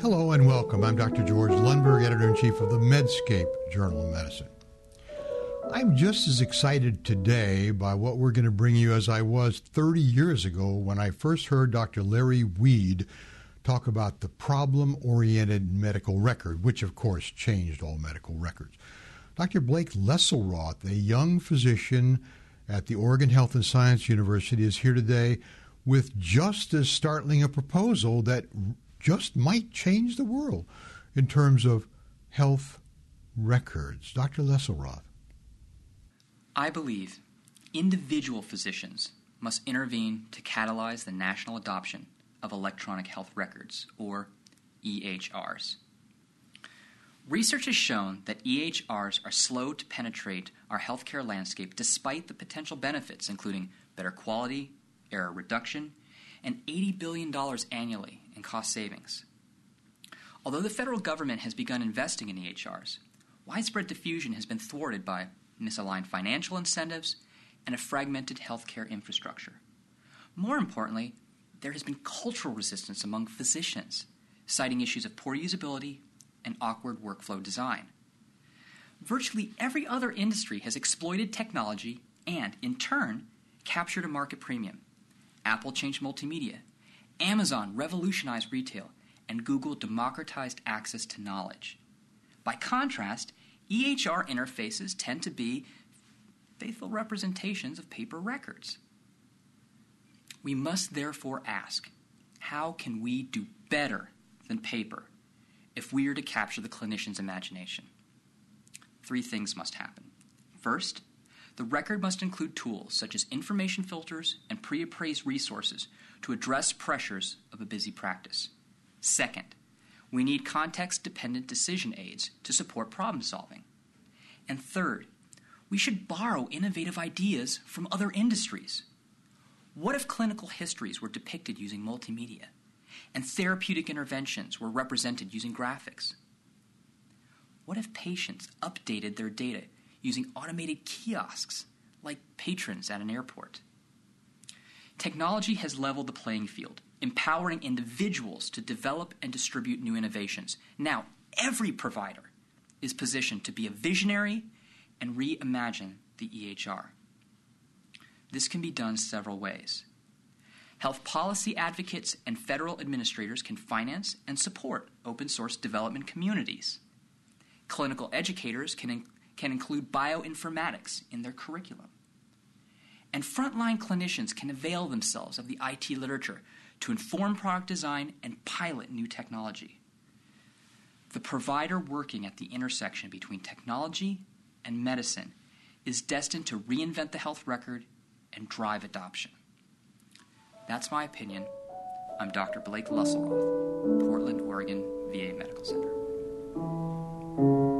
Hello and welcome. I'm Dr. George Lundberg, editor in chief of the Medscape Journal of Medicine. I'm just as excited today by what we're going to bring you as I was 30 years ago when I first heard Dr. Larry Weed talk about the problem oriented medical record, which of course changed all medical records. Dr. Blake Lesselroth, a young physician at the Oregon Health and Science University, is here today with just as startling a proposal that just might change the world in terms of health records. Dr. Lesselroth. I believe individual physicians must intervene to catalyze the national adoption of electronic health records, or EHRs. Research has shown that EHRs are slow to penetrate our healthcare landscape despite the potential benefits, including better quality, error reduction, and $80 billion annually in cost savings. Although the federal government has begun investing in EHRs, widespread diffusion has been thwarted by misaligned financial incentives and a fragmented healthcare infrastructure. More importantly, there has been cultural resistance among physicians, citing issues of poor usability and awkward workflow design. Virtually every other industry has exploited technology and, in turn, captured a market premium. Apple changed multimedia, Amazon revolutionized retail, and Google democratized access to knowledge. By contrast, EHR interfaces tend to be faithful representations of paper records. We must therefore ask how can we do better than paper if we are to capture the clinician's imagination? Three things must happen. First, the record must include tools such as information filters and pre appraised resources to address pressures of a busy practice. Second, we need context dependent decision aids to support problem solving. And third, we should borrow innovative ideas from other industries. What if clinical histories were depicted using multimedia and therapeutic interventions were represented using graphics? What if patients updated their data using automated kiosks like patrons at an airport. Technology has leveled the playing field, empowering individuals to develop and distribute new innovations. Now, every provider is positioned to be a visionary and reimagine the EHR. This can be done several ways. Health policy advocates and federal administrators can finance and support open source development communities. Clinical educators can can include bioinformatics in their curriculum. And frontline clinicians can avail themselves of the IT literature to inform product design and pilot new technology. The provider working at the intersection between technology and medicine is destined to reinvent the health record and drive adoption. That's my opinion. I'm Dr. Blake Lesselroth, Portland, Oregon VA Medical Center.